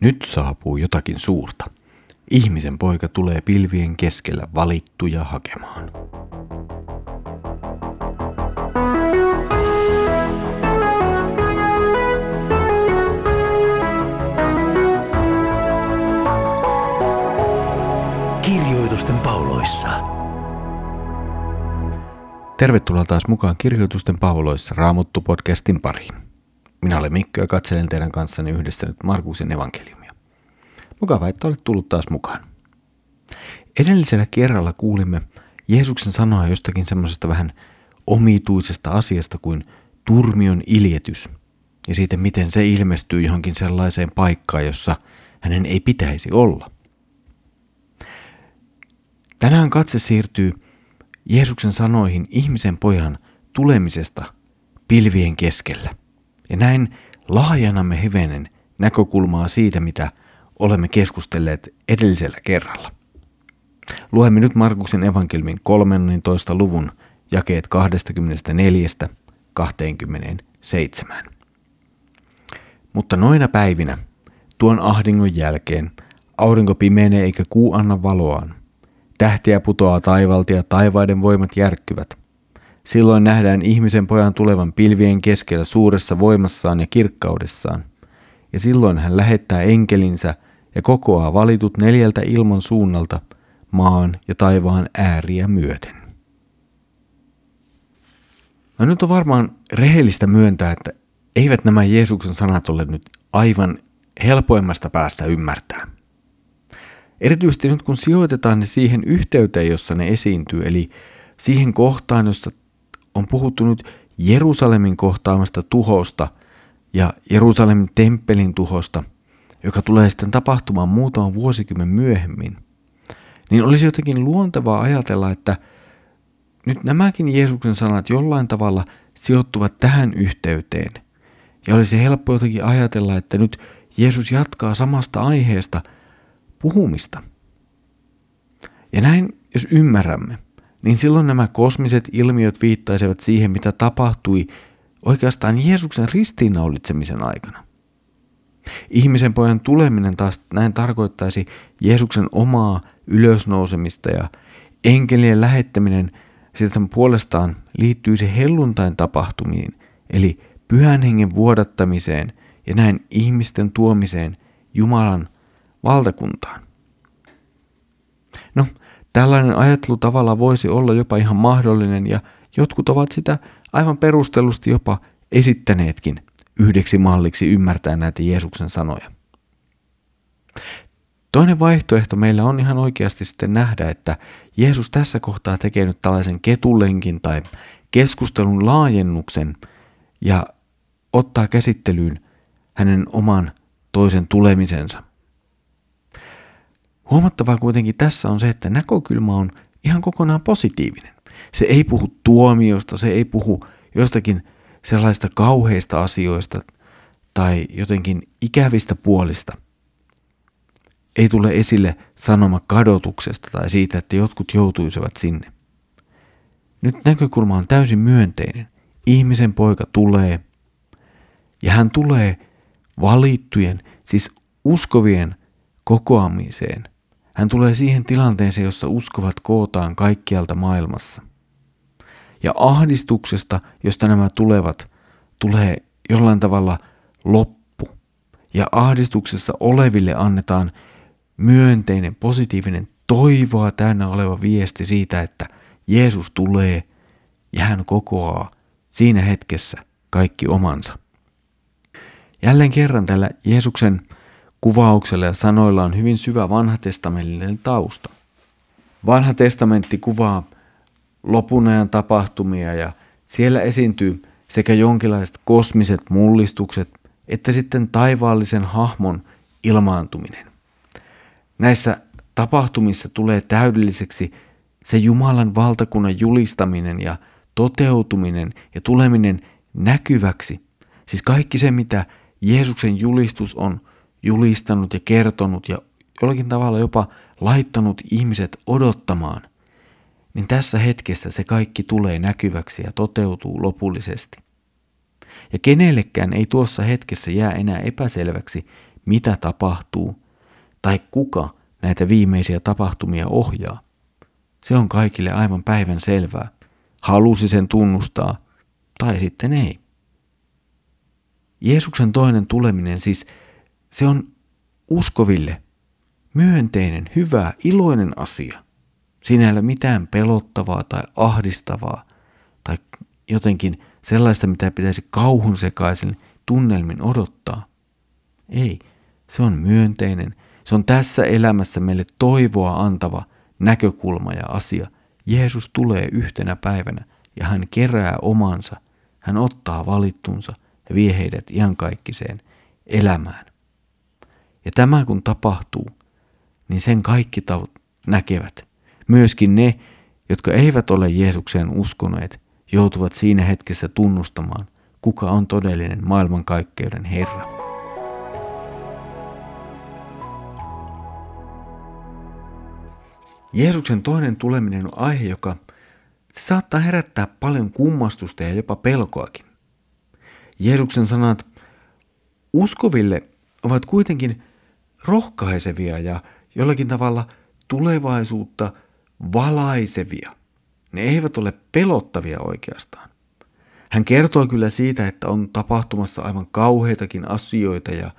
Nyt saapuu jotakin suurta. Ihmisen poika tulee pilvien keskellä valittuja hakemaan. Kirjoitusten pauloissa. Tervetuloa taas mukaan Kirjoitusten pauloissa Raamuttu-podcastin pariin. Minä olen Mikko ja katselen teidän kanssanne yhdessä nyt Markuksen evankeliumia. Mukava, että olet tullut taas mukaan. Edellisellä kerralla kuulimme Jeesuksen sanoa jostakin semmoisesta vähän omituisesta asiasta kuin turmion iljetys ja siitä, miten se ilmestyy johonkin sellaiseen paikkaan, jossa hänen ei pitäisi olla. Tänään katse siirtyy Jeesuksen sanoihin ihmisen pojan tulemisesta pilvien keskellä. Ja näin laajennamme hivenen näkökulmaa siitä, mitä olemme keskustelleet edellisellä kerralla. Luemme nyt Markuksen evankelmin 13. luvun jakeet 24-27. Mutta noina päivinä, tuon ahdingon jälkeen, aurinko pimenee eikä kuu anna valoaan. Tähtiä putoaa taivalta ja taivaiden voimat järkkyvät. Silloin nähdään ihmisen pojan tulevan pilvien keskellä suuressa voimassaan ja kirkkaudessaan. Ja silloin hän lähettää enkelinsä ja kokoaa valitut neljältä ilman suunnalta maan ja taivaan ääriä myöten. No nyt on varmaan rehellistä myöntää, että eivät nämä Jeesuksen sanat ole nyt aivan helpoimmasta päästä ymmärtää. Erityisesti nyt kun sijoitetaan ne siihen yhteyteen, jossa ne esiintyy, eli siihen kohtaan, jossa on puhuttu nyt Jerusalemin kohtaamasta tuhosta ja Jerusalemin temppelin tuhosta, joka tulee sitten tapahtumaan muutaman vuosikymmen myöhemmin, niin olisi jotenkin luontevaa ajatella, että nyt nämäkin Jeesuksen sanat jollain tavalla sijoittuvat tähän yhteyteen. Ja olisi helppo jotenkin ajatella, että nyt Jeesus jatkaa samasta aiheesta puhumista. Ja näin, jos ymmärrämme, niin silloin nämä kosmiset ilmiöt viittaisivat siihen, mitä tapahtui oikeastaan Jeesuksen ristiinnaulitsemisen aikana. Ihmisen pojan tuleminen taas näin tarkoittaisi Jeesuksen omaa ylösnousemista ja enkelien lähettäminen sitten puolestaan liittyisi helluntain tapahtumiin, eli pyhän hengen vuodattamiseen ja näin ihmisten tuomiseen Jumalan valtakuntaan. No, Tällainen ajattelu tavalla voisi olla jopa ihan mahdollinen ja jotkut ovat sitä aivan perustellusti jopa esittäneetkin yhdeksi malliksi ymmärtää näitä Jeesuksen sanoja. Toinen vaihtoehto meillä on ihan oikeasti sitten nähdä, että Jeesus tässä kohtaa tekee nyt tällaisen ketulenkin tai keskustelun laajennuksen ja ottaa käsittelyyn hänen oman toisen tulemisensa. Huomattavaa kuitenkin tässä on se, että näkökulma on ihan kokonaan positiivinen. Se ei puhu tuomiosta, se ei puhu jostakin sellaista kauheista asioista tai jotenkin ikävistä puolista. Ei tule esille sanoma kadotuksesta tai siitä, että jotkut joutuisivat sinne. Nyt näkökulma on täysin myönteinen. Ihmisen poika tulee ja hän tulee valittujen, siis uskovien kokoamiseen – hän tulee siihen tilanteeseen, jossa uskovat kootaan kaikkialta maailmassa. Ja ahdistuksesta, josta nämä tulevat, tulee jollain tavalla loppu. Ja ahdistuksessa oleville annetaan myönteinen, positiivinen, toivoa täynnä oleva viesti siitä, että Jeesus tulee ja hän kokoaa siinä hetkessä kaikki omansa. Jälleen kerran tällä Jeesuksen Kuvauksella ja sanoilla on hyvin syvä vanhatestamentillinen tausta. Vanha testamentti kuvaa lopun ajan tapahtumia ja siellä esiintyy sekä jonkinlaiset kosmiset mullistukset että sitten taivaallisen hahmon ilmaantuminen. Näissä tapahtumissa tulee täydelliseksi se Jumalan valtakunnan julistaminen ja toteutuminen ja tuleminen näkyväksi. Siis kaikki se, mitä Jeesuksen julistus on julistanut ja kertonut ja jollakin tavalla jopa laittanut ihmiset odottamaan, niin tässä hetkessä se kaikki tulee näkyväksi ja toteutuu lopullisesti. Ja kenellekään ei tuossa hetkessä jää enää epäselväksi, mitä tapahtuu tai kuka näitä viimeisiä tapahtumia ohjaa. Se on kaikille aivan päivän selvää. Halusi sen tunnustaa tai sitten ei. Jeesuksen toinen tuleminen siis, se on uskoville myönteinen, hyvä, iloinen asia. Siinä ei ole mitään pelottavaa tai ahdistavaa tai jotenkin sellaista, mitä pitäisi kauhun sekaisin tunnelmin odottaa. Ei, se on myönteinen, se on tässä elämässä meille toivoa antava näkökulma ja asia. Jeesus tulee yhtenä päivänä ja hän kerää omansa, hän ottaa valittunsa ja vie heidät iankaikkiseen elämään. Ja tämä kun tapahtuu, niin sen kaikki taut näkevät. Myöskin ne, jotka eivät ole Jeesukseen uskoneet, joutuvat siinä hetkessä tunnustamaan, kuka on todellinen maailmankaikkeuden Herra. Jeesuksen toinen tuleminen on aihe, joka saattaa herättää paljon kummastusta ja jopa pelkoakin. Jeesuksen sanat uskoville ovat kuitenkin rohkaisevia ja jollakin tavalla tulevaisuutta valaisevia. Ne eivät ole pelottavia oikeastaan. Hän kertoo kyllä siitä, että on tapahtumassa aivan kauheitakin asioita ja,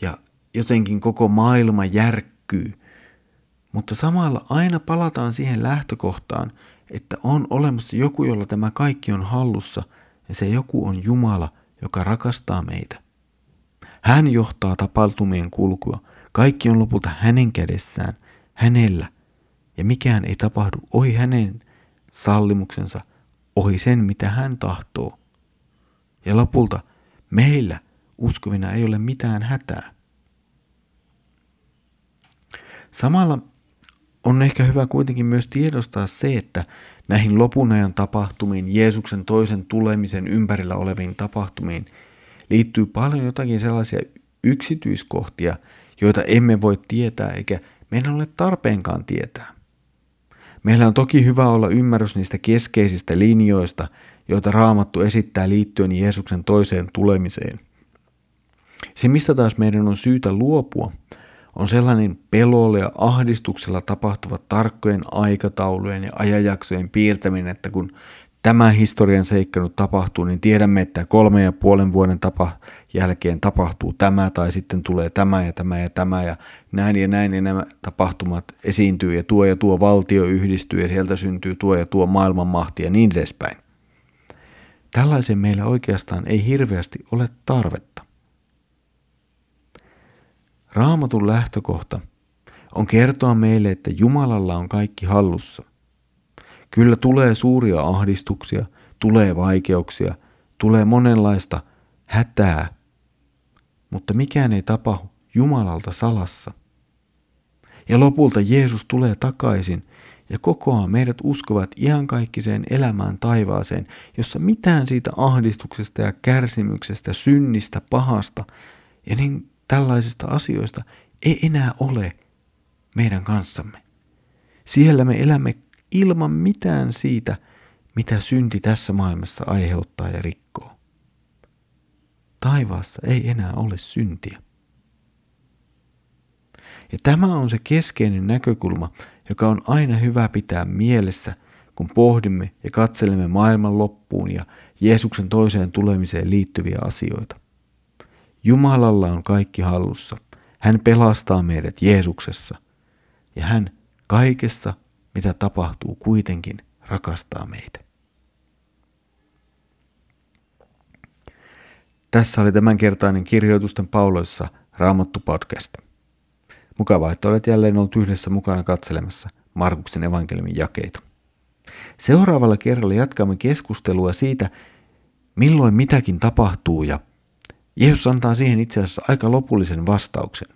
ja jotenkin koko maailma järkkyy. Mutta samalla aina palataan siihen lähtökohtaan, että on olemassa joku, jolla tämä kaikki on hallussa, ja se joku on Jumala, joka rakastaa meitä. Hän johtaa tapahtumien kulkua. Kaikki on lopulta hänen kädessään, hänellä, ja mikään ei tapahdu ohi hänen sallimuksensa, ohi sen, mitä hän tahtoo. Ja lopulta meillä uskovina ei ole mitään hätää. Samalla on ehkä hyvä kuitenkin myös tiedostaa se, että näihin lopun ajan tapahtumiin, Jeesuksen toisen tulemisen ympärillä oleviin tapahtumiin, liittyy paljon jotakin sellaisia yksityiskohtia, joita emme voi tietää eikä meidän ole tarpeenkaan tietää. Meillä on toki hyvä olla ymmärrys niistä keskeisistä linjoista, joita Raamattu esittää liittyen Jeesuksen toiseen tulemiseen. Se, mistä taas meidän on syytä luopua, on sellainen pelolla ja ahdistuksella tapahtuva tarkkojen aikataulujen ja ajanjaksojen piirtäminen, että kun tämä historian seikka nyt tapahtuu, niin tiedämme, että kolme ja puolen vuoden tapa jälkeen tapahtuu tämä tai sitten tulee tämä ja tämä ja tämä ja näin ja näin ja nämä tapahtumat esiintyy ja tuo ja tuo valtio yhdistyy ja sieltä syntyy tuo ja tuo maailmanmahti ja niin edespäin. Tällaisen meillä oikeastaan ei hirveästi ole tarvetta. Raamatun lähtökohta on kertoa meille, että Jumalalla on kaikki hallussa. Kyllä tulee suuria ahdistuksia, tulee vaikeuksia, tulee monenlaista hätää, mutta mikään ei tapahdu Jumalalta salassa. Ja lopulta Jeesus tulee takaisin ja kokoaa meidät uskovat iankaikkiseen elämään taivaaseen, jossa mitään siitä ahdistuksesta ja kärsimyksestä, synnistä, pahasta ja niin tällaisista asioista ei enää ole meidän kanssamme. Siellä me elämme ilman mitään siitä, mitä synti tässä maailmassa aiheuttaa ja rikkoo. Taivaassa ei enää ole syntiä. Ja tämä on se keskeinen näkökulma, joka on aina hyvä pitää mielessä, kun pohdimme ja katselemme maailman loppuun ja Jeesuksen toiseen tulemiseen liittyviä asioita. Jumalalla on kaikki hallussa. Hän pelastaa meidät Jeesuksessa. Ja hän kaikessa, mitä tapahtuu, kuitenkin rakastaa meitä. Tässä oli tämänkertainen kirjoitusten pauloissa Raamattu podcast. Mukavaa, että olet jälleen ollut yhdessä mukana katselemassa Markuksen evankeliumin jakeita. Seuraavalla kerralla jatkamme keskustelua siitä, milloin mitäkin tapahtuu ja Jeesus antaa siihen itse asiassa aika lopullisen vastauksen.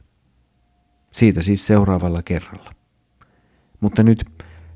Siitä siis seuraavalla kerralla. Mutta nyt